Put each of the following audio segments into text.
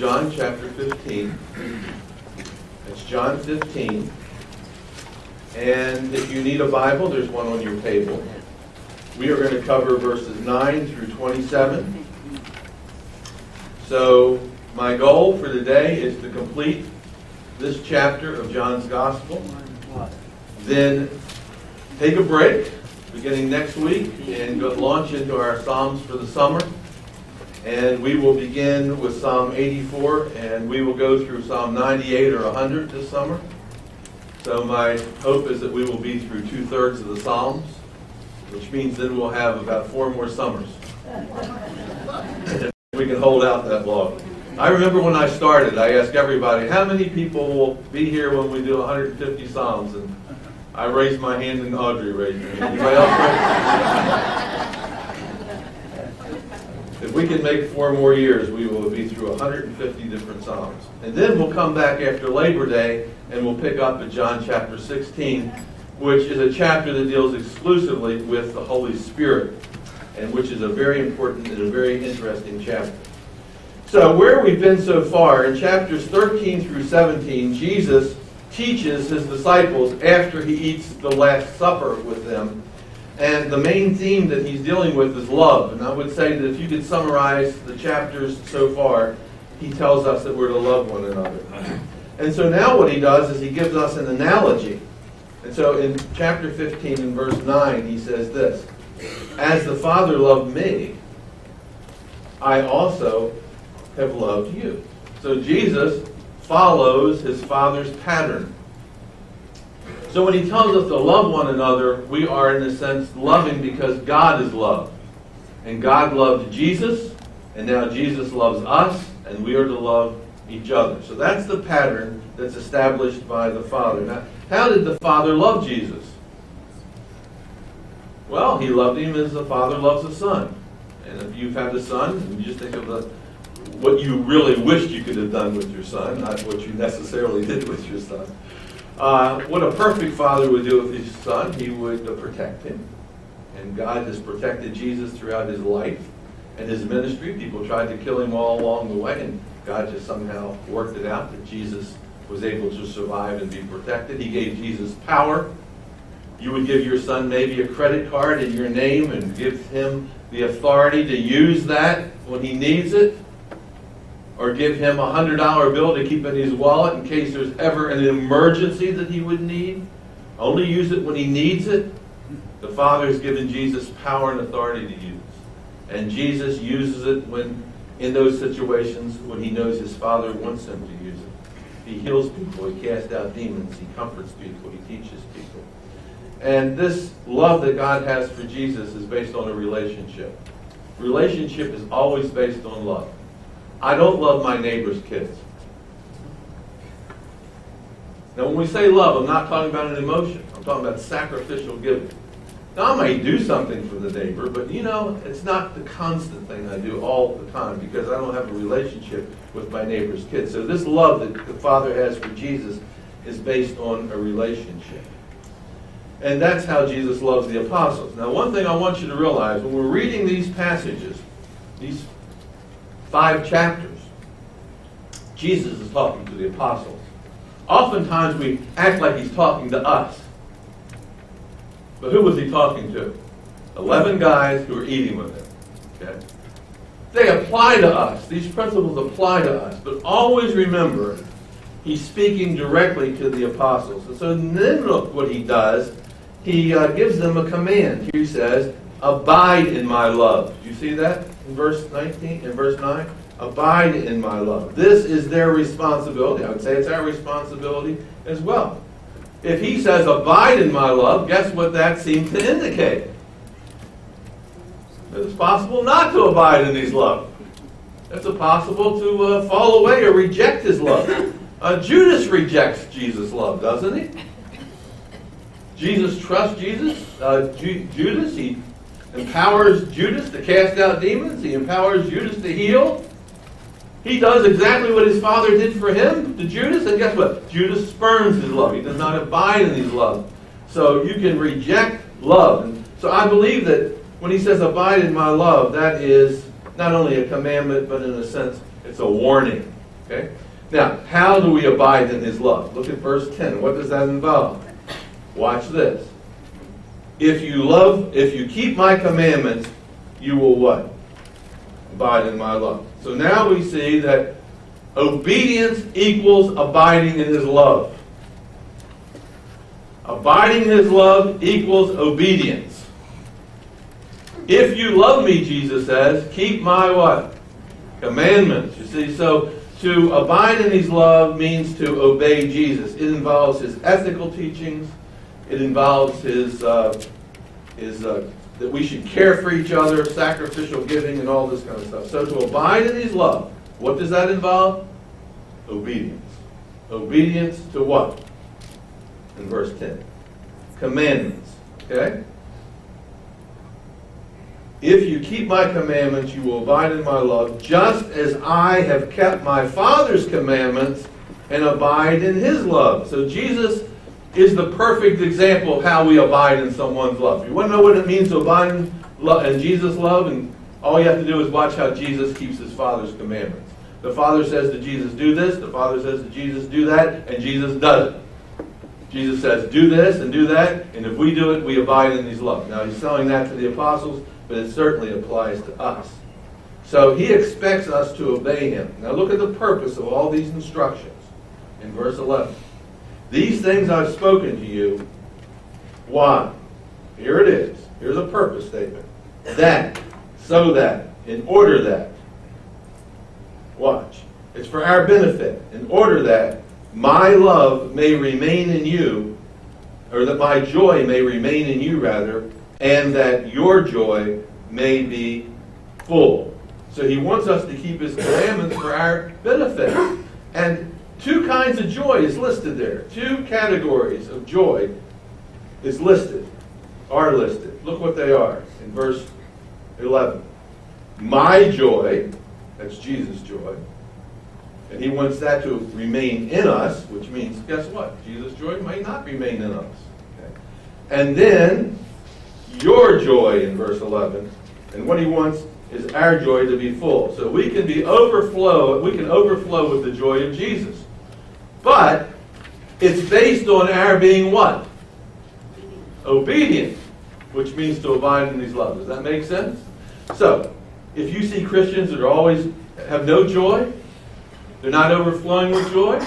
John chapter 15. It's John 15. And if you need a Bible, there's one on your table. We are going to cover verses 9 through 27. So, my goal for today is to complete this chapter of John's Gospel. Then take a break beginning next week and launch into our Psalms for the summer. And we will begin with Psalm 84 and we will go through Psalm 98 or 100 this summer. So my hope is that we will be through two thirds of the Psalms, which means then we'll have about four more summers. we can hold out that long. I remember when I started, I asked everybody, how many people will be here when we do 150 Psalms? And I raised my hand and Audrey raised her hand. Anybody else? If we can make four more years, we will be through 150 different Psalms. And then we'll come back after Labor Day and we'll pick up at John chapter 16, which is a chapter that deals exclusively with the Holy Spirit, and which is a very important and a very interesting chapter. So, where we've been so far, in chapters 13 through 17, Jesus teaches his disciples after he eats the Last Supper with them and the main theme that he's dealing with is love. And I would say that if you could summarize the chapters so far, he tells us that we're to love one another. And so now what he does is he gives us an analogy. And so in chapter 15 and verse 9, he says this As the Father loved me, I also have loved you. So Jesus follows his Father's pattern. So when he tells us to love one another, we are, in a sense, loving because God is love. And God loved Jesus, and now Jesus loves us, and we are to love each other. So that's the pattern that's established by the Father. Now, how did the Father love Jesus? Well, he loved him as the Father loves the Son. And if you've had a son, you just think of the, what you really wished you could have done with your son, not what you necessarily did with your son. Uh, what a perfect father would do with his son, he would uh, protect him. And God has protected Jesus throughout his life and his ministry. People tried to kill him all along the way, and God just somehow worked it out that Jesus was able to survive and be protected. He gave Jesus power. You would give your son maybe a credit card in your name and give him the authority to use that when he needs it or give him a hundred dollar bill to keep in his wallet in case there's ever an emergency that he would need. Only use it when he needs it. The Father has given Jesus power and authority to use. And Jesus uses it when in those situations when he knows his Father wants him to use it. He heals people, he casts out demons, he comforts people, he teaches people. And this love that God has for Jesus is based on a relationship. Relationship is always based on love. I don't love my neighbor's kids. Now, when we say love, I'm not talking about an emotion. I'm talking about sacrificial giving. Now, I may do something for the neighbor, but you know, it's not the constant thing I do all the time because I don't have a relationship with my neighbor's kids. So, this love that the Father has for Jesus is based on a relationship. And that's how Jesus loves the apostles. Now, one thing I want you to realize when we're reading these passages, these five chapters, Jesus is talking to the apostles. Oftentimes we act like he's talking to us. But who was he talking to? Eleven guys who were eating with him. Okay? They apply to us. These principles apply to us. But always remember, he's speaking directly to the apostles. And so then look what he does. He uh, gives them a command. He says, Abide in my love. Do you see that? In verse 19, in verse 9? Abide in my love. This is their responsibility. I would say it's our responsibility as well. If he says, abide in my love, guess what that seems to indicate? That it's possible not to abide in his love. It's possible to uh, fall away or reject his love. Uh, Judas rejects Jesus' love, doesn't he? Jesus trusts Jesus. Uh, Ju- Judas, he empowers Judas to cast out demons. He empowers Judas to heal. He does exactly what his father did for him to Judas, and guess what? Judas spurns his love. He does not abide in his love. So you can reject love. And so I believe that when he says abide in my love, that is not only a commandment, but in a sense, it's a warning. Okay? Now, how do we abide in his love? Look at verse 10. What does that involve? Watch this. If you love, if you keep my commandments, you will what? Abide in my love. So now we see that obedience equals abiding in his love. Abiding in his love equals obedience. If you love me, Jesus says, keep my what? Commandments. You see, so to abide in his love means to obey Jesus. It involves his ethical teachings. It involves his, uh, his uh, that we should care for each other, sacrificial giving, and all this kind of stuff. So to abide in his love, what does that involve? Obedience. Obedience to what? In verse 10. Commandments. Okay? If you keep my commandments, you will abide in my love, just as I have kept my Father's commandments and abide in his love. So Jesus is the perfect example of how we abide in someone's love. You want to know what it means to abide in, love, in Jesus' love? And all you have to do is watch how Jesus keeps his Father's commandments. The Father says to Jesus, do this. The Father says to Jesus, do that. And Jesus does it. Jesus says, do this and do that. And if we do it, we abide in his love. Now, he's telling that to the apostles but it certainly applies to us. So he expects us to obey him. Now look at the purpose of all these instructions in verse 11. These things I've spoken to you. Why? Here it is. Here's a purpose statement. That, so that, in order that. Watch. It's for our benefit. In order that my love may remain in you, or that my joy may remain in you, rather, and that your joy may be full. So he wants us to keep his commandments for our benefit. And two kinds of joy is listed there. Two categories of joy is listed, are listed. Look what they are in verse 11. My joy, that's Jesus' joy, and he wants that to remain in us, which means, guess what? Jesus' joy might not remain in us. Okay? And then your joy in verse 11. And what he wants is our joy to be full. So we can be overflow, we can overflow with the joy of Jesus. But it's based on our being what? Obedient, which means to abide in his love. Does that make sense? So, if you see Christians that are always have no joy, they're not overflowing with joy,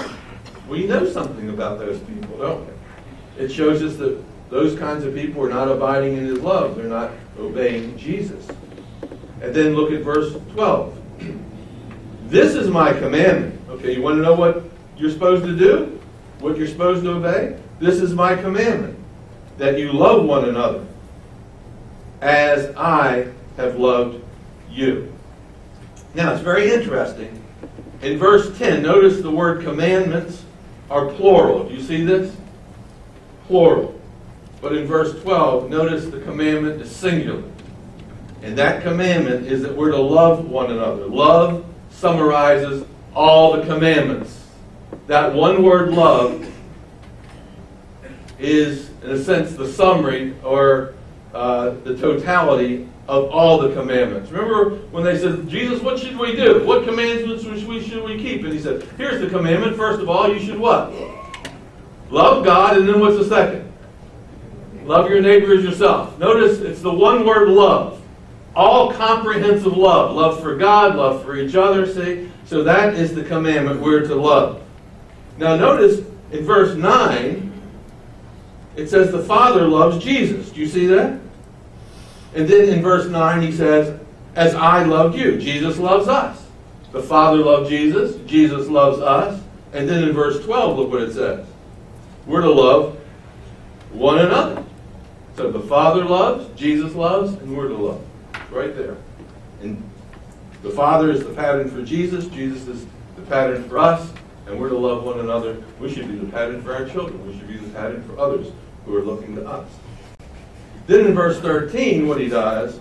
we know something about those people, don't we? It shows us that those kinds of people are not abiding in his love. They're not obeying Jesus. And then look at verse 12. This is my commandment. Okay, you want to know what you're supposed to do? What you're supposed to obey? This is my commandment that you love one another as I have loved you. Now, it's very interesting. In verse 10, notice the word commandments are plural. Do you see this? Plural. But in verse 12, notice the commandment is singular. And that commandment is that we're to love one another. Love summarizes all the commandments. That one word, love, is, in a sense, the summary or uh, the totality of all the commandments. Remember when they said, Jesus, what should we do? What commandments should we, should we keep? And he said, here's the commandment. First of all, you should what? Love God, and then what's the second? Love your neighbor as yourself. Notice it's the one word love. All comprehensive love. Love for God, love for each other, see? So that is the commandment we're to love. Now notice in verse 9, it says the Father loves Jesus. Do you see that? And then in verse 9 he says, as I loved you. Jesus loves us. The Father loved Jesus. Jesus loves us. And then in verse 12, look what it says. We're to love one another. So the Father loves, Jesus loves, and we're to love. right there. And the Father is the pattern for Jesus, Jesus is the pattern for us, and we're to love one another. We should be the pattern for our children. We should be the pattern for others who are looking to us. Then in verse 13, what he does,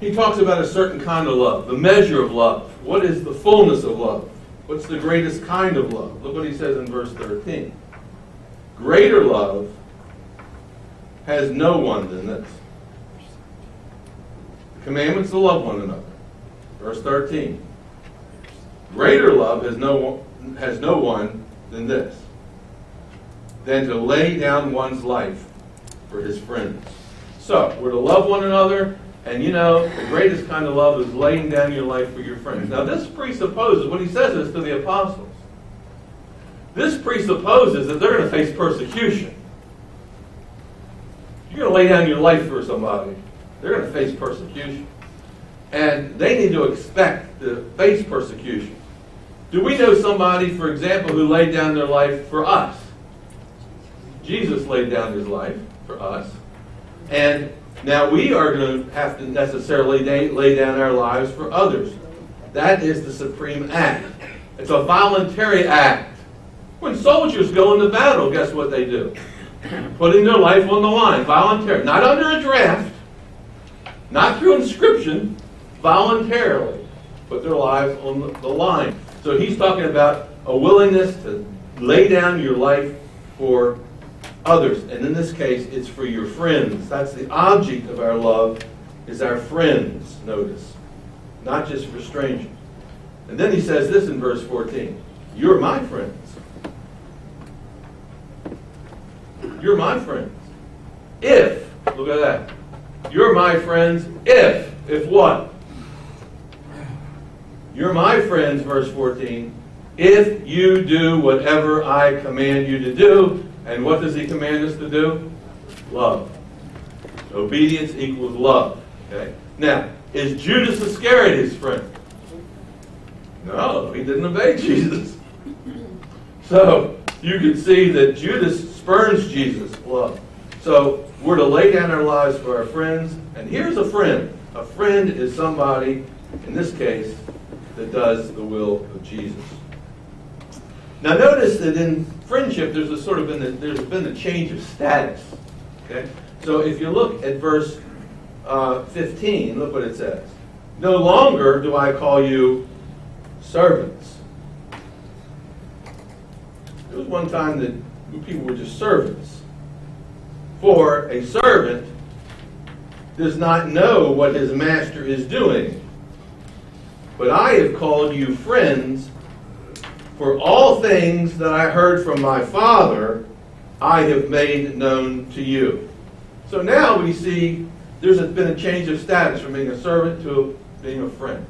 he talks about a certain kind of love, the measure of love. What is the fullness of love? What's the greatest kind of love? Look what he says in verse 13. Greater love has no one than this. The commandments to love one another. Verse 13. Greater love has no, has no one than this, than to lay down one's life for his friends. So, we're to love one another, and you know, the greatest kind of love is laying down your life for your friends. Now, this presupposes, when he says this to the apostles, this presupposes that they're going to face persecution. You're going to lay down your life for somebody, they're going to face persecution. And they need to expect to face persecution. Do we know somebody, for example, who laid down their life for us? Jesus laid down his life for us. And now we are going to have to necessarily lay down our lives for others. That is the supreme act. It's a voluntary act. When soldiers go into battle, guess what they do? Putting their life on the line, voluntary. Not under a draft, not through inscription, voluntarily put their lives on the line. So he's talking about a willingness to lay down your life for others. And in this case, it's for your friends. That's the object of our love, is our friends, notice. Not just for strangers. And then he says this in verse 14. You're my friends. You're my friends. If, look at that. You're my friends if, if what? You're my friends, verse 14, if you do whatever I command you to do. And what does he command us to do? Love. Obedience equals love. Okay? Now, is Judas Iscariot his friend? No, he didn't obey Jesus. So you can see that Judas spurns Jesus' love. So we're to lay down our lives for our friends. And here's a friend. A friend is somebody, in this case, that does the will of Jesus. Now notice that in friendship, there's a sort of been a, there's been a change of status. Okay, so if you look at verse uh, 15, look what it says. No longer do I call you servants. There was one time that people were just servants. For a servant does not know what his master is doing. But I have called you friends, for all things that I heard from my Father, I have made known to you. So now we see there's been a change of status from being a servant to being a friend.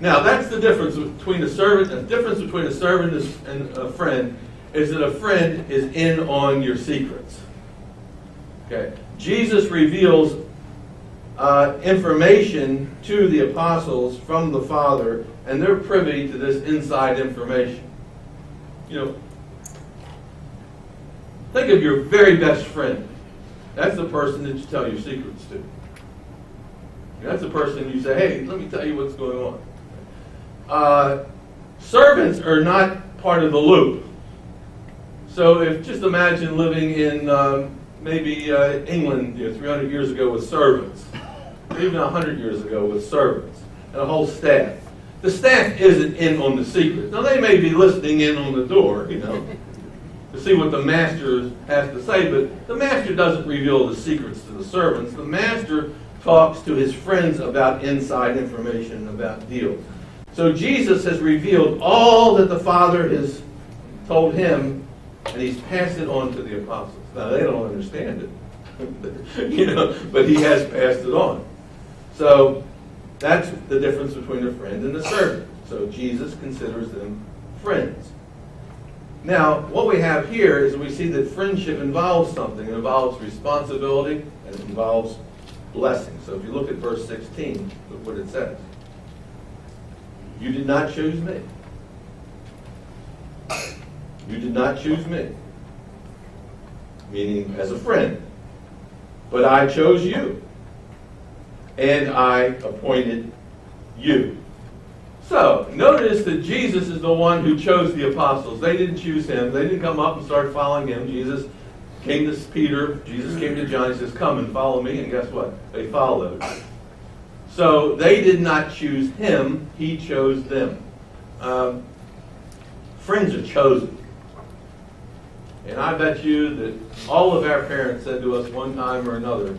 Now that's the difference between a servant. The difference between a servant and a friend is that a friend is in on your secrets. Okay. Jesus reveals uh, information to the apostles from the Father, and they're privy to this inside information. You know, think of your very best friend. That's the person that you tell your secrets to. That's the person you say, hey, let me tell you what's going on. Uh, servants are not part of the loop. So if just imagine living in um, maybe uh, England you know, 300 years ago with servants even 100 years ago with servants and a whole staff. The staff isn't in on the secret. Now, they may be listening in on the door, you know, to see what the master has to say, but the master doesn't reveal the secrets to the servants. The master talks to his friends about inside information about deals. So Jesus has revealed all that the Father has told him, and he's passed it on to the apostles. Now, they don't understand it, you know, but he has passed it on. So that's the difference between a friend and a servant. So Jesus considers them friends. Now, what we have here is we see that friendship involves something. It involves responsibility and it involves blessing. So if you look at verse 16, look what it says. You did not choose me. You did not choose me. Meaning as a friend. But I chose you and I appointed you. So, notice that Jesus is the one who chose the apostles. They didn't choose him. They didn't come up and start following him. Jesus came to Peter. Jesus came to John. He says, Come and follow me. And guess what? They followed. So, they did not choose him. He chose them. Um, friends are chosen. And I bet you that all of our parents said to us one time or another,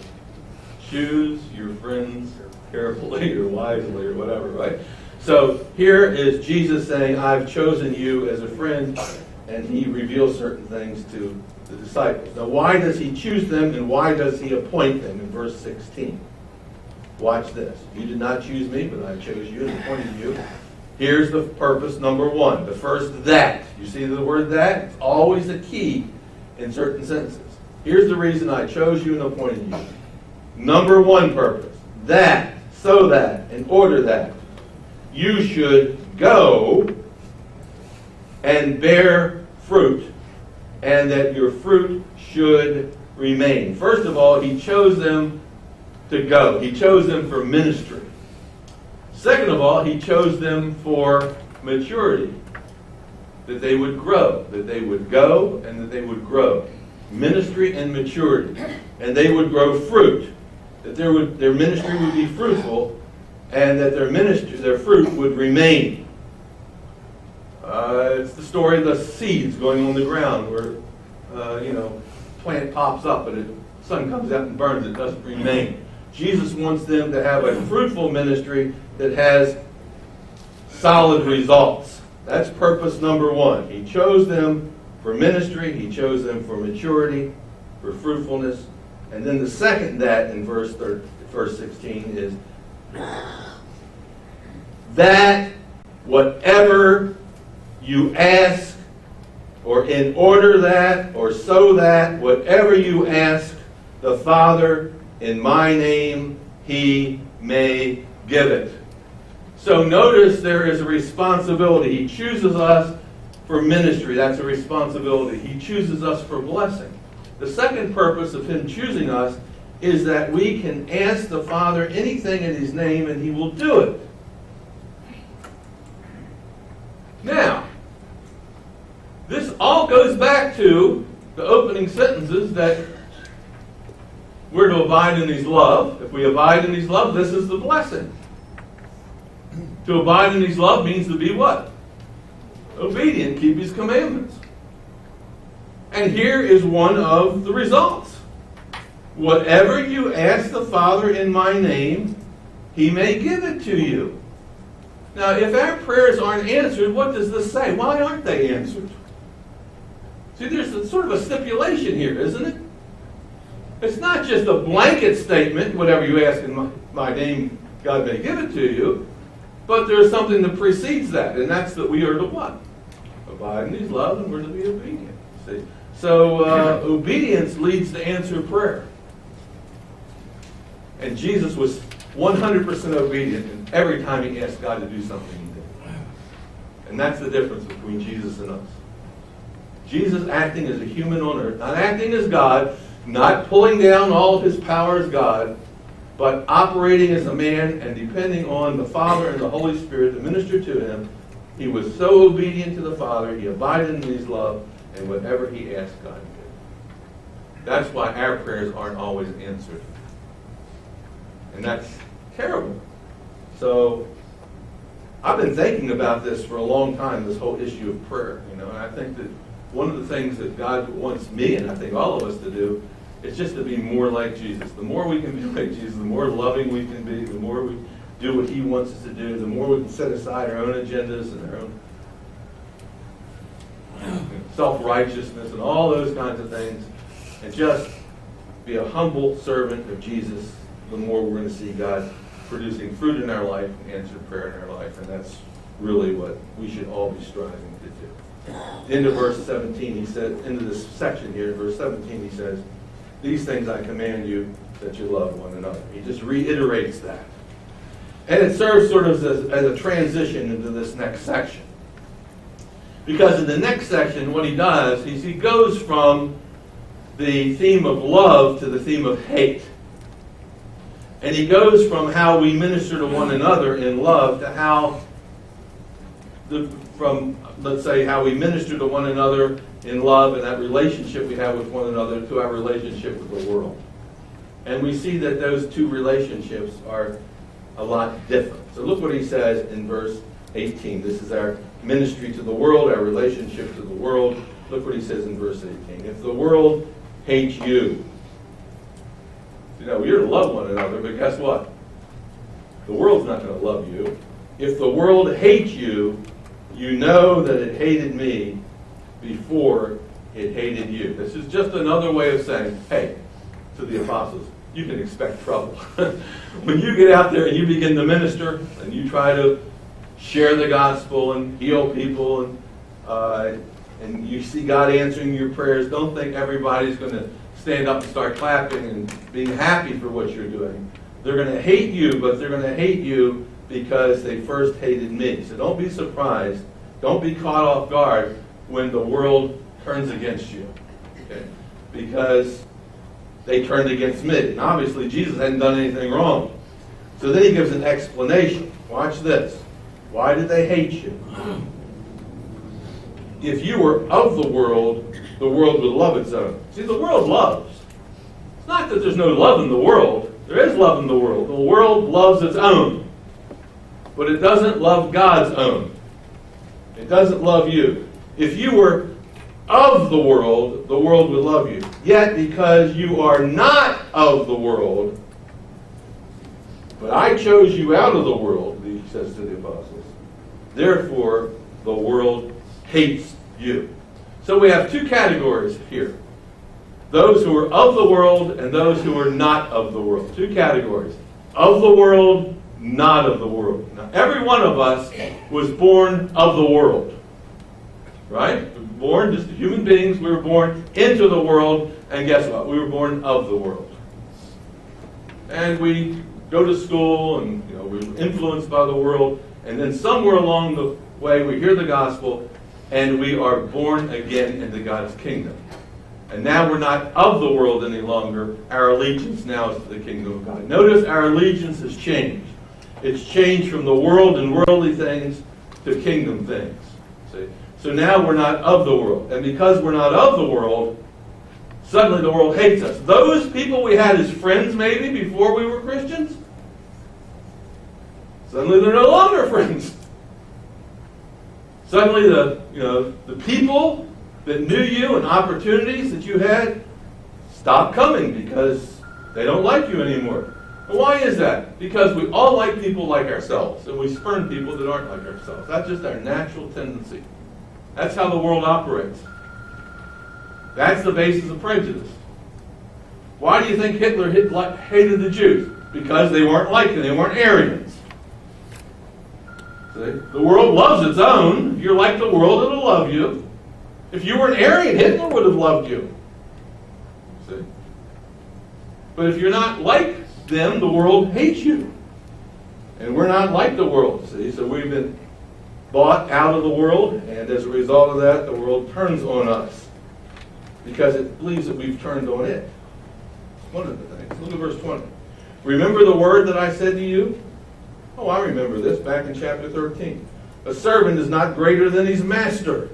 choose your friends carefully or wisely or whatever, right? So here is Jesus saying, I've chosen you as a friend, and he reveals certain things to the disciples. Now, why does he choose them and why does he appoint them in verse 16? Watch this. You did not choose me, but I chose you and appointed you. Here's the purpose number one. The first that. You see the word that? It's always a key in certain sentences. Here's the reason I chose you and appointed you. Number one purpose. That, so that, in order that you should go and bear fruit, and that your fruit should remain. First of all, he chose them to go. He chose them for ministry. Second of all, he chose them for maturity. That they would grow, that they would go and that they would grow. Ministry and maturity. And they would grow fruit. That their, would, their ministry would be fruitful and that their ministry, their fruit would remain. Uh, it's the story of the seeds going on the ground where, uh, you know, plant pops up, but the sun comes out and burns, it doesn't remain. Jesus wants them to have a fruitful ministry that has solid results. That's purpose number one. He chose them for ministry, he chose them for maturity, for fruitfulness. And then the second that in verse, 13, verse 16 is that whatever you ask, or in order that, or so that, whatever you ask the Father in my name, he may give it. So notice there is a responsibility. He chooses us for ministry. That's a responsibility. He chooses us for blessing. The second purpose of him choosing us is that we can ask the Father anything in his name and he will do it. Now, this all goes back to the opening sentences that we're to abide in his love. If we abide in his love, this is the blessing. To abide in his love means to be what? Obedient, keep his commandments. And here is one of the results. Whatever you ask the Father in my name, he may give it to you. Now, if our prayers aren't answered, what does this say? Why aren't they answered? See, there's a, sort of a stipulation here, isn't it? It's not just a blanket statement, whatever you ask in my, my name, God may give it to you, but there's something that precedes that, and that's that we are to what? Abide in His love, and we're to be obedient. See? So, uh, obedience leads to answered prayer. And Jesus was 100% obedient and every time he asked God to do something, he did. And that's the difference between Jesus and us. Jesus acting as a human on earth, not acting as God, not pulling down all of his power as God, but operating as a man and depending on the Father and the Holy Spirit to minister to him. He was so obedient to the Father, he abided in his love, and whatever he asked, God to do. That's why our prayers aren't always answered. And that's terrible. So I've been thinking about this for a long time, this whole issue of prayer, you know, and I think that one of the things that God wants me and I think all of us to do is just to be more like Jesus. The more we can be like Jesus, the more loving we can be, the more we do what he wants us to do, the more we can set aside our own agendas and our own self-righteousness and all those kinds of things and just be a humble servant of Jesus the more we're going to see God producing fruit in our life and answered prayer in our life. And that's really what we should all be striving to do. Into verse 17, he said, into this section here, verse 17, he says, These things I command you that you love one another. He just reiterates that. And it serves sort of as, as a transition into this next section. Because in the next section, what he does is he goes from the theme of love to the theme of hate. And he goes from how we minister to one another in love to how, the, from, let's say, how we minister to one another in love and that relationship we have with one another to our relationship with the world. And we see that those two relationships are a lot different. So look what he says in verse 18. This is our ministry to the world, our relationship to the world. Look what he says in verse 18. If the world hates you, you know, you're to love one another, but guess what? The world's not going to love you. If the world hates you, you know that it hated me before it hated you. This is just another way of saying, hey, to the apostles, you can expect trouble. when you get out there and you begin to minister and you try to share the gospel and heal people and uh, and you see God answering your prayers, don't think everybody's going to stand up and start clapping and being happy for what you're doing. They're going to hate you, but they're going to hate you because they first hated me. So don't be surprised. Don't be caught off guard when the world turns against you. Okay? Because they turned against me. And obviously, Jesus hadn't done anything wrong. So then he gives an explanation. Watch this. Why did they hate you? If you were of the world, the world would love its own. See, the world loves. It's not that there's no love in the world. There is love in the world. The world loves its own. But it doesn't love God's own. It doesn't love you. If you were of the world, the world would love you. Yet, because you are not of the world, but I chose you out of the world, he says to the apostles, therefore the world hates you. So we have two categories here those who are of the world and those who are not of the world. Two categories of the world, not of the world. Now, every one of us was born of the world. Right? born just human beings. We were born into the world, and guess what? We were born of the world. And we go to school, and you know, we're influenced by the world, and then somewhere along the way we hear the gospel, and we are born again into God's kingdom. And now we're not of the world any longer. Our allegiance now is to the kingdom of God. Notice our allegiance has changed. It's changed from the world and worldly things to kingdom things. See? So now we're not of the world. And because we're not of the world, suddenly the world hates us. Those people we had as friends maybe before we were Christians, suddenly they're no longer friends. Suddenly the you know the people that knew you and opportunities that you had stop coming because they don't like you anymore. And why is that? Because we all like people like ourselves, and we spurn people that aren't like ourselves. That's just our natural tendency. That's how the world operates. That's the basis of prejudice. Why do you think Hitler hated the Jews? Because they weren't like them, they weren't Aryans. See? The world loves its own. If you're like the world, it'll love you. If you were an Aryan, Hitler would have loved you. See? But if you're not like them, the world hates you. And we're not like the world, see? So we've been bought out of the world, and as a result of that, the world turns on us because it believes that we've turned on it. One of the things. Look at verse 20. Remember the word that I said to you? Oh, I remember this back in chapter 13. A servant is not greater than his master.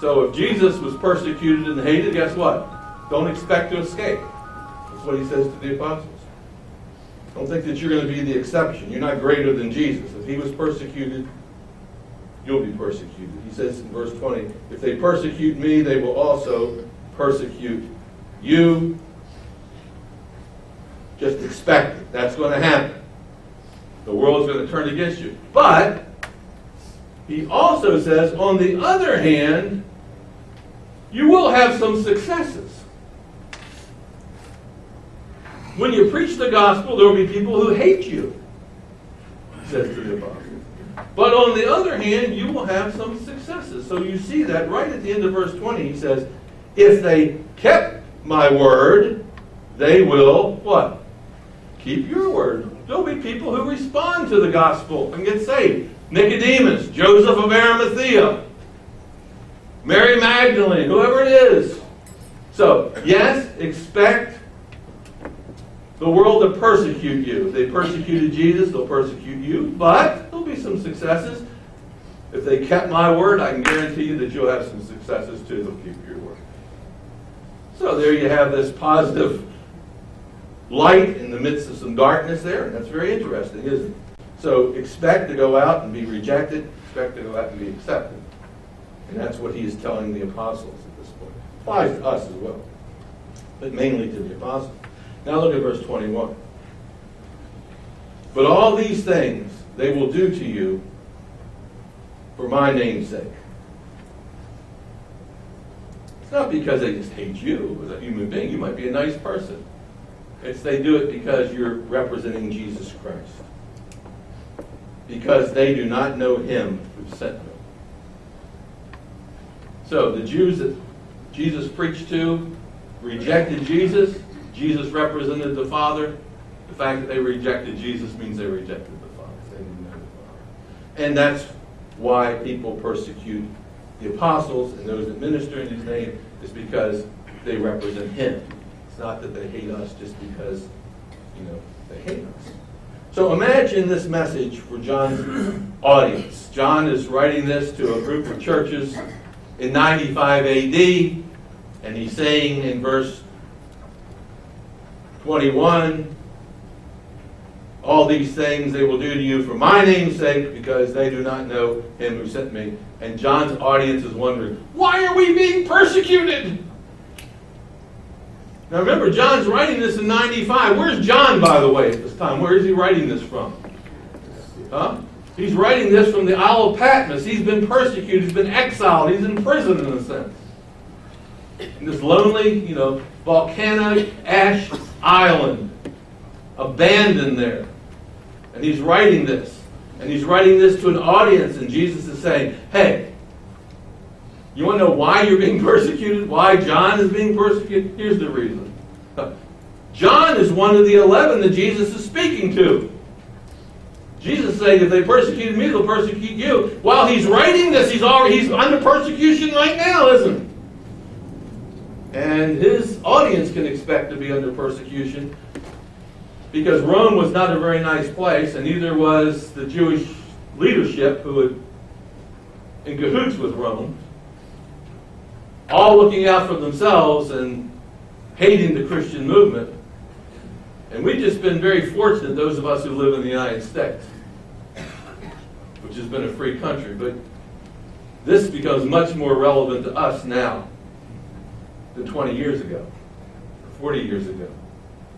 So if Jesus was persecuted and hated, guess what? Don't expect to escape. That's what he says to the apostles. Don't think that you're going to be the exception. You're not greater than Jesus. If he was persecuted, you'll be persecuted. He says in verse 20, if they persecute me, they will also persecute you. Just expect it. That's going to happen. The world's going to turn against you. But he also says, on the other hand, you will have some successes. When you preach the gospel, there will be people who hate you, says the apostle. But on the other hand, you will have some successes. So you see that right at the end of verse 20, he says, If they kept my word, they will what? Keep your word. There'll be people who respond to the gospel and get saved. Nicodemus, Joseph of Arimathea, Mary Magdalene, whoever it is. So, yes, expect the world to persecute you. If they persecuted Jesus, they'll persecute you, but there'll be some successes. If they kept my word, I can guarantee you that you'll have some successes too. They'll keep your word. So there you have this positive light in the midst of some darkness there. And That's very interesting, isn't it? So expect to go out and be rejected, expect to go out and be accepted. And that's what he is telling the apostles at this point. Applies to us as well, but mainly to the apostles. Now look at verse 21. But all these things they will do to you for my name's sake. It's not because they just hate you as a human being. You might be a nice person. It's they do it because you're representing Jesus Christ. Because they do not know him who sent them. So the Jews that Jesus preached to rejected Jesus. Jesus represented the Father. The fact that they rejected Jesus means they rejected the Father. They didn't know the Father. And that's why people persecute the apostles and those that minister in his name is because they represent him. It's not that they hate us just because, you know, they hate us. So imagine this message for John's audience. John is writing this to a group of churches in 95 AD, and he's saying in verse 21 all these things they will do to you for my name's sake because they do not know him who sent me. And John's audience is wondering, why are we being persecuted? Now remember, John's writing this in 95. Where's John, by the way, at this time? Where is he writing this from? Huh? He's writing this from the Isle of Patmos. He's been persecuted, he's been exiled, he's in prison in a sense. In this lonely, you know, volcanic ash island, abandoned there. And he's writing this. And he's writing this to an audience, and Jesus is saying, Hey, you want to know why you're being persecuted? Why John is being persecuted? Here's the reason. Is one of the eleven that Jesus is speaking to. Jesus saying, if they persecuted me, they'll persecute you. While he's writing this, he's already he's under persecution right now, isn't he? And his audience can expect to be under persecution because Rome was not a very nice place, and neither was the Jewish leadership who had in cahoots with Rome, all looking out for themselves and hating the Christian movement. And we've just been very fortunate, those of us who live in the United States, which has been a free country. But this becomes much more relevant to us now than 20 years ago, 40 years ago.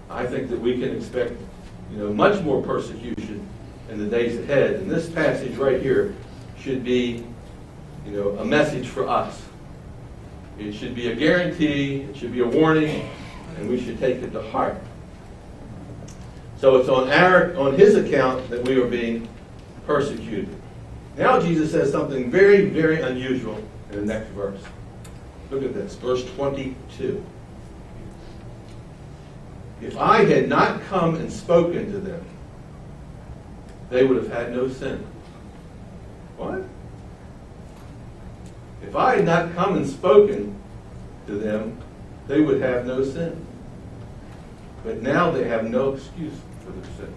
I think that we can expect, you know, much more persecution in the days ahead. And this passage right here should be, you know, a message for us. It should be a guarantee, it should be a warning, and we should take it to heart. So it's on our on his account that we are being persecuted. Now Jesus says something very, very unusual in the next verse. Look at this, verse 22. If I had not come and spoken to them, they would have had no sin. What? If I had not come and spoken to them, they would have no sin. But now they have no excuse for their sin.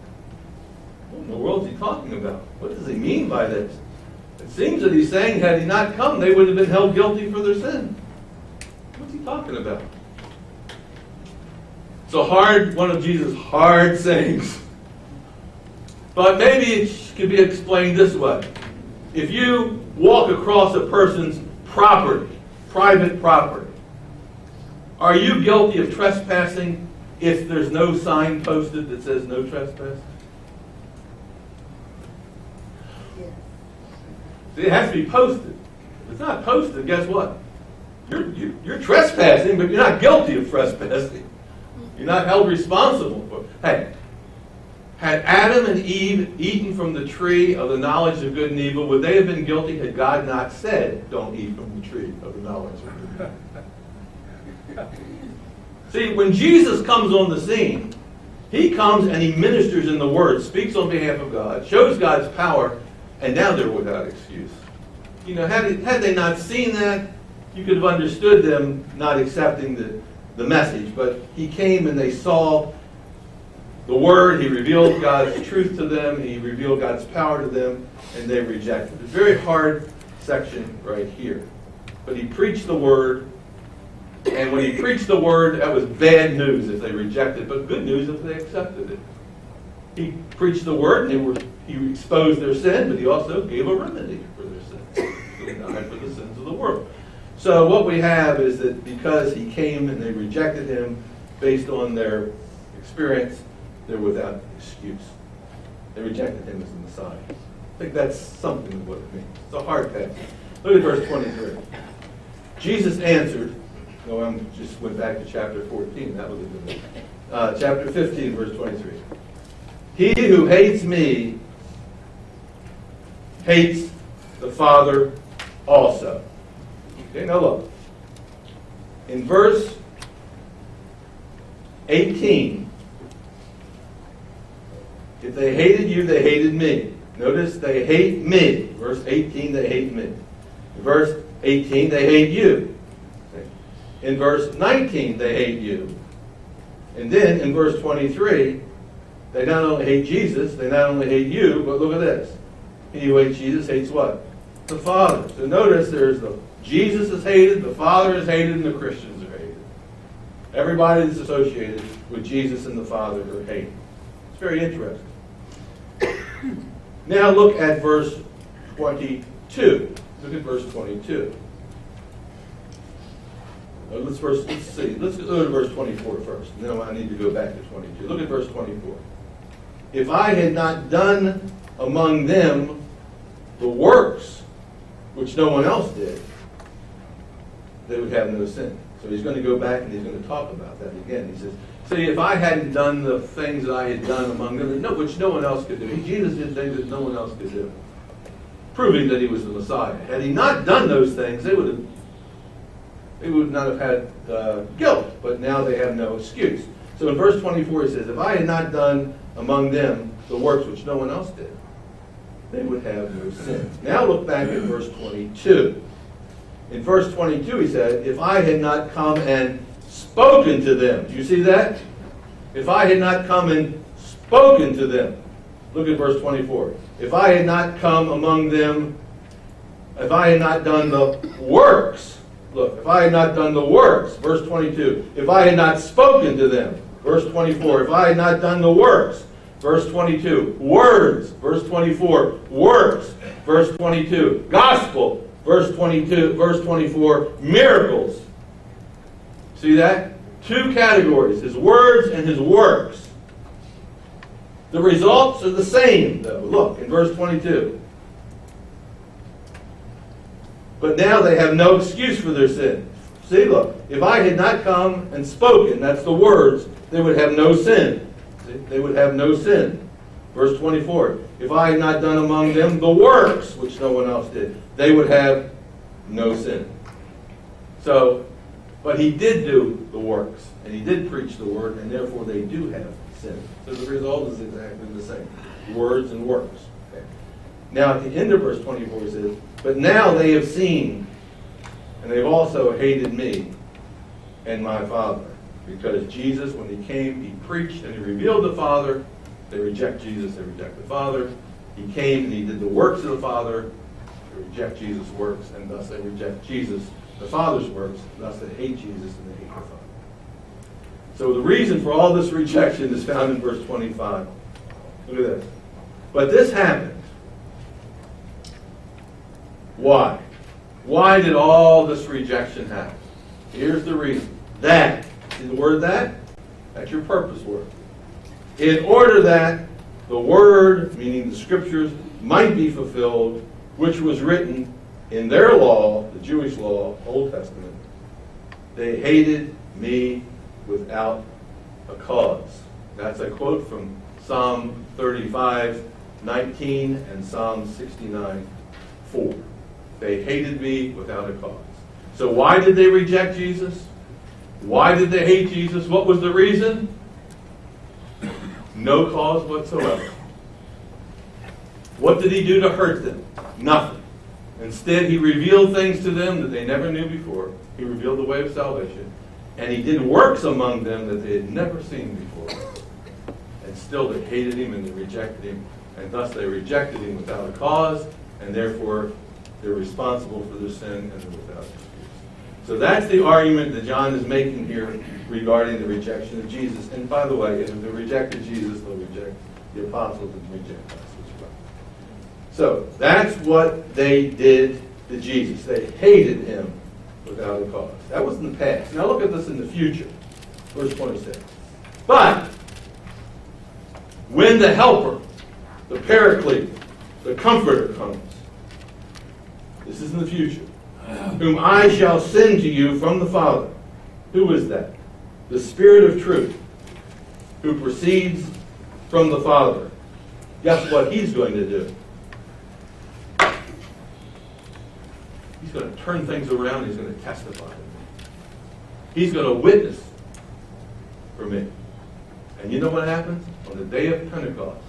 What in the world is he talking about? What does he mean by this? It seems that he's saying, had he not come, they would have been held guilty for their sin. What's he talking about? It's a hard, one of Jesus' hard sayings. But maybe it could be explained this way. If you walk across a person's property, private property, are you guilty of trespassing if there's no sign posted that says no trespass? See, it has to be posted. If it's not posted, guess what? You're, you, are you are trespassing, but you're not guilty of trespassing. You're not held responsible for. Hey, had Adam and Eve eaten from the tree of the knowledge of good and evil, would they have been guilty had God not said, "Don't eat from the tree of the knowledge of good and evil"? See, when Jesus comes on the scene, he comes and he ministers in the Word, speaks on behalf of God, shows God's power, and now they're without excuse. You know, had, had they not seen that, you could have understood them not accepting the, the message. But he came and they saw the Word, he revealed God's truth to them, he revealed God's power to them, and they rejected it. Very hard section right here. But he preached the Word, and when he preached the Word, that was bad news if they rejected, it, but good news if they accepted it. He preached the Word, and were, he exposed their sin, but he also gave a remedy for their sin. He died for the sins of the world. So what we have is that because he came and they rejected him based on their experience, they're without excuse. They rejected him as the Messiah. I think that's something of what it means. It's a hard passage. Look at verse 23. Jesus answered, no, I just went back to chapter 14. That was a good one. Uh, chapter 15, verse 23. He who hates me hates the Father also. Okay, now look. In verse 18, if they hated you, they hated me. Notice they hate me. Verse 18, they hate me. Verse 18, they hate you. In verse 19, they hate you. And then in verse 23, they not only hate Jesus, they not only hate you, but look at this. He who hates Jesus hates what? The Father. So notice there's the Jesus is hated, the Father is hated, and the Christians are hated. Everybody that's associated with Jesus and the Father are hated. It's very interesting. now look at verse 22. Look at verse 22. Uh, let's first let's see. Let's go to verse 24 first. And then I need to go back to 22. Look at verse 24. If I had not done among them the works which no one else did, they would have no sin. So he's going to go back and he's going to talk about that again. He says, See, if I hadn't done the things that I had done among them, no, which no one else could do. Jesus did things that no one else could do, proving that he was the Messiah. Had he not done those things, they would have they would not have had uh, guilt, but now they have no excuse. So in verse 24 he says, If I had not done among them the works which no one else did, they would have no sin. Now look back at verse 22. In verse 22 he said, If I had not come and spoken to them. Do you see that? If I had not come and spoken to them. Look at verse 24. If I had not come among them, if I had not done the works, look, if I had not done the works, verse 22, if I had not spoken to them, verse 24, if I had not done the works, verse 22, words, verse 24, works, verse 22, gospel, verse 22, verse 24, miracles, See that? Two categories his words and his works. The results are the same, though. Look in verse 22. But now they have no excuse for their sin. See, look, if I had not come and spoken, that's the words, they would have no sin. See? They would have no sin. Verse 24. If I had not done among them the works which no one else did, they would have no sin. So but he did do the works, and he did preach the word, and therefore they do have sin. So the result is exactly the same words and works. Now, at the end of verse 24, he says, But now they have seen, and they've also hated me and my Father. Because Jesus, when he came, he preached and he revealed the Father. They reject Jesus, they reject the Father. He came and he did the works of the Father. They reject Jesus' works, and thus they reject Jesus the Father's works, thus they hate Jesus and they hate the Father. So the reason for all this rejection is found in verse 25. Look at this. But this happened. Why? Why did all this rejection happen? Here's the reason. That. See the word that? That's your purpose word. In order that the word, meaning the scriptures, might be fulfilled, which was written in their law, the Jewish law, Old Testament, they hated me without a cause. That's a quote from Psalm 35, 19 and Psalm 69, 4. They hated me without a cause. So why did they reject Jesus? Why did they hate Jesus? What was the reason? No cause whatsoever. What did he do to hurt them? Nothing. Instead, he revealed things to them that they never knew before. He revealed the way of salvation. And he did works among them that they had never seen before. And still they hated him and they rejected him. And thus they rejected him without a cause, and therefore they're responsible for their sin and they're without excuse. So that's the argument that John is making here regarding the rejection of Jesus. And by the way, if they rejected Jesus, they'll reject the apostles and reject us. So that's what they did to Jesus. They hated him without a cause. That was in the past. Now look at this in the future. Verse 26. But when the Helper, the Paraclete, the Comforter comes. This is in the future. Whom I shall send to you from the Father. Who is that? The Spirit of truth, who proceeds from the Father. Guess what he's going to do? He's going to turn things around. He's going to testify. He's going to witness for me. And you know what happens? On the day of Pentecost,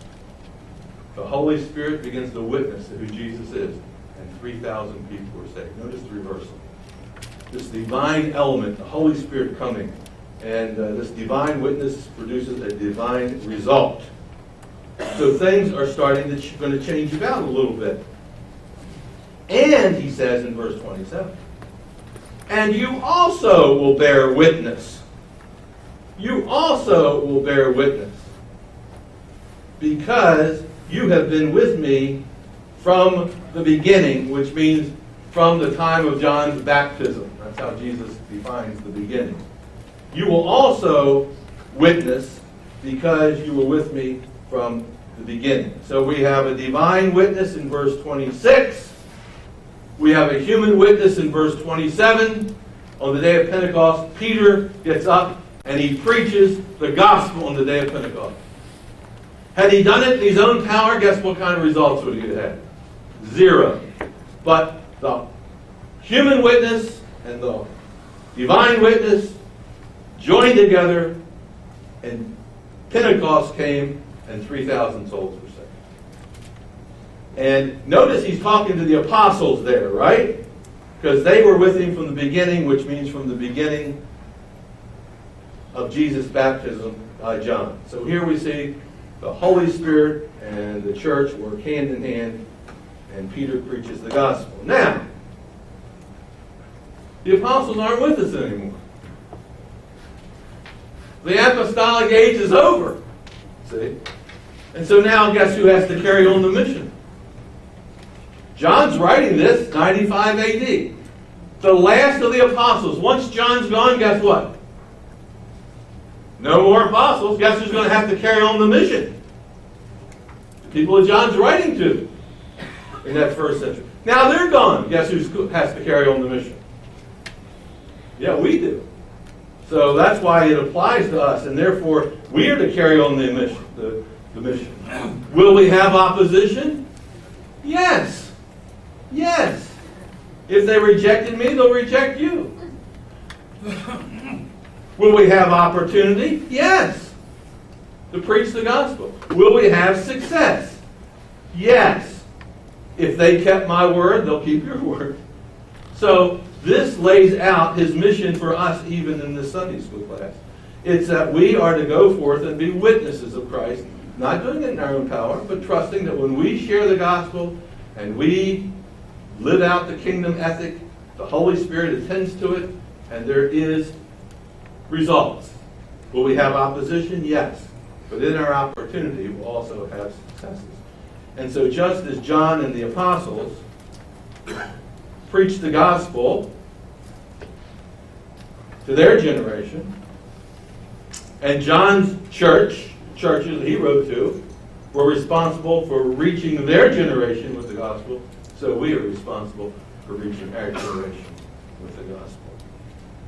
the Holy Spirit begins to witness to who Jesus is, and 3,000 people were saved. Notice the reversal. This divine element, the Holy Spirit coming, and uh, this divine witness produces a divine result. So things are starting to going to change about a little bit. And he says in verse 27, and you also will bear witness. You also will bear witness. Because you have been with me from the beginning, which means from the time of John's baptism. That's how Jesus defines the beginning. You will also witness because you were with me from the beginning. So we have a divine witness in verse 26. We have a human witness in verse 27. On the day of Pentecost, Peter gets up and he preaches the gospel on the day of Pentecost. Had he done it in his own power, guess what kind of results would he have had? Zero. But the human witness and the divine witness joined together, and Pentecost came, and 3,000 souls were saved. And notice he's talking to the apostles there, right? Because they were with him from the beginning, which means from the beginning of Jesus' baptism by John. So here we see the Holy Spirit and the church work hand in hand, and Peter preaches the gospel. Now, the apostles aren't with us anymore. The apostolic age is over. See? And so now, guess who has to carry on the mission? John's writing this 95 AD. The last of the apostles. Once John's gone, guess what? No more apostles. Guess who's going to have to carry on the mission? The people that John's writing to in that first century. Now they're gone. Guess who has to carry on the mission? Yeah, we do. So that's why it applies to us, and therefore we are to carry on the mission. The, the mission. Will we have opposition? Yes. Yes. If they rejected me, they'll reject you. Will we have opportunity? Yes. To preach the gospel. Will we have success? Yes. If they kept my word, they'll keep your word. So this lays out his mission for us even in this Sunday school class. It's that we are to go forth and be witnesses of Christ, not doing it in our own power, but trusting that when we share the gospel and we live out the kingdom ethic, the Holy Spirit attends to it, and there is results. Will we have opposition? Yes. But in our opportunity, we'll also have successes. And so, just as John and the apostles preached the gospel to their generation, and John's church, churches he wrote to, were responsible for reaching their generation with the gospel, so we are responsible for reaching our generation with the gospel.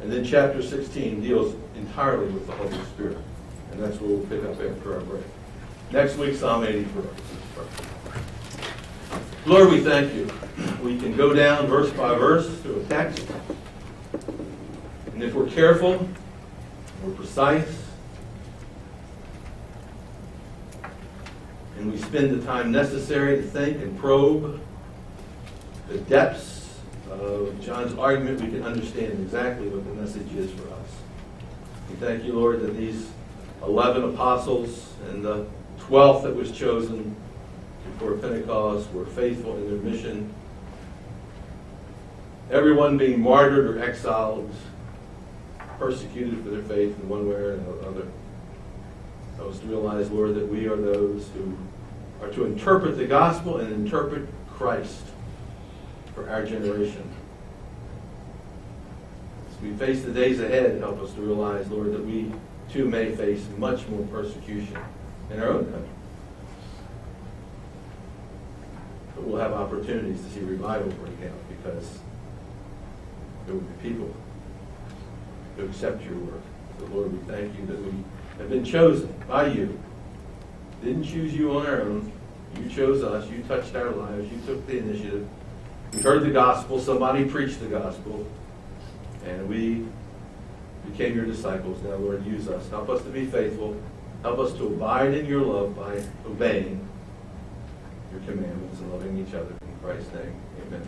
And then chapter 16 deals entirely with the Holy Spirit. And that's where we'll pick up after our break. Next week, Psalm 84. Lord, we thank you. We can go down verse by verse through a text. And if we're careful, we're precise, and we spend the time necessary to think and probe the depths of John's argument, we can understand exactly what the message is for us. We thank you, Lord, that these 11 apostles and the 12th that was chosen before Pentecost were faithful in their mission. Everyone being martyred or exiled, persecuted for their faith in one way or another. Help us to realize, Lord, that we are those who are to interpret the gospel and interpret Christ for our generation. As we face the days ahead, help us to realize, Lord, that we too may face much more persecution in our own country. We'll have opportunities to see revival break out because there will be people who accept your work. So Lord, we thank you that we have been chosen by you. Didn't choose you on our own. You chose us. You touched our lives. You took the initiative. We heard the gospel. Somebody preached the gospel. And we became your disciples. Now, Lord, use us. Help us to be faithful. Help us to abide in your love by obeying your commandments and loving each other. In Christ's name, amen.